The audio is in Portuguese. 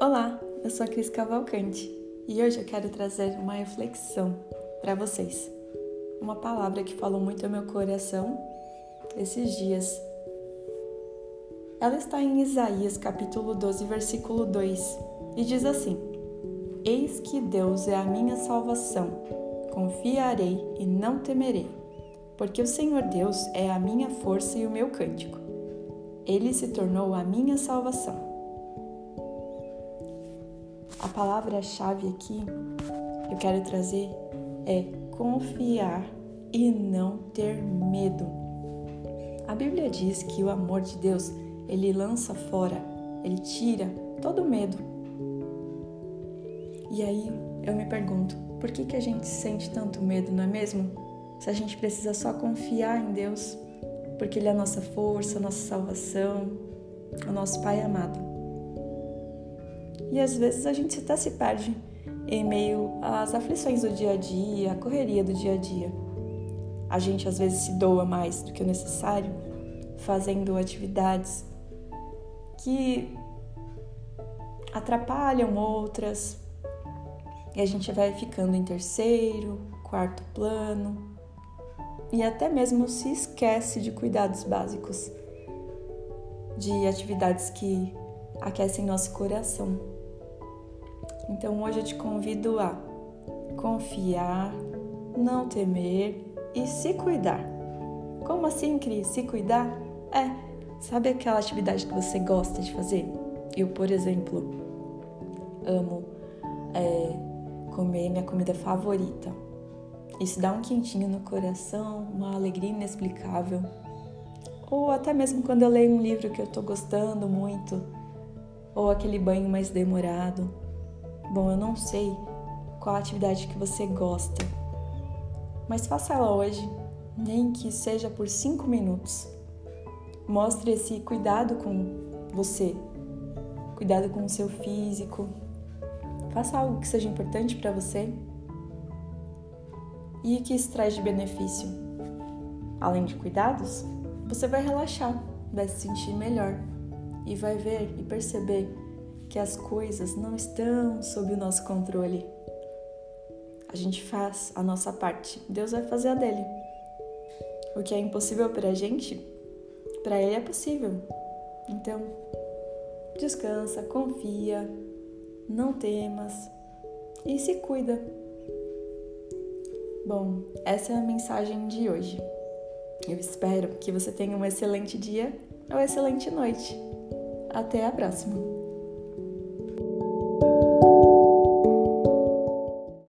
Olá, eu sou a Cris Cavalcante e hoje eu quero trazer uma reflexão para vocês. Uma palavra que falou muito ao meu coração esses dias. Ela está em Isaías capítulo 12, versículo 2 e diz assim: Eis que Deus é a minha salvação, confiarei e não temerei, porque o Senhor Deus é a minha força e o meu cântico. Ele se tornou a minha salvação. A palavra-chave aqui que eu quero trazer é confiar e não ter medo. A Bíblia diz que o amor de Deus, ele lança fora, ele tira todo medo. E aí eu me pergunto, por que que a gente sente tanto medo, não é mesmo? Se a gente precisa só confiar em Deus, porque ele é a nossa força, a nossa salvação, o nosso Pai amado. E às vezes a gente até se perde em meio às aflições do dia a dia, a correria do dia a dia. A gente às vezes se doa mais do que o necessário, fazendo atividades que atrapalham outras, e a gente vai ficando em terceiro, quarto plano, e até mesmo se esquece de cuidados básicos, de atividades que aquecem nosso coração. Então hoje eu te convido a confiar, não temer e se cuidar. Como assim, Cris? Se cuidar? É, sabe aquela atividade que você gosta de fazer? Eu, por exemplo, amo é, comer minha comida favorita. Isso dá um quentinho no coração, uma alegria inexplicável. Ou até mesmo quando eu leio um livro que eu tô gostando muito, ou aquele banho mais demorado. Bom, eu não sei qual atividade que você gosta, mas faça ela hoje, nem que seja por cinco minutos. Mostre esse cuidado com você, cuidado com o seu físico. Faça algo que seja importante para você e que isso traz de benefício. Além de cuidados, você vai relaxar, vai se sentir melhor e vai ver e perceber que as coisas não estão sob o nosso controle. A gente faz a nossa parte, Deus vai fazer a dele. O que é impossível para a gente, para ele é possível. Então, descansa, confia, não temas e se cuida. Bom, essa é a mensagem de hoje. Eu espero que você tenha um excelente dia ou excelente noite. Até a próxima!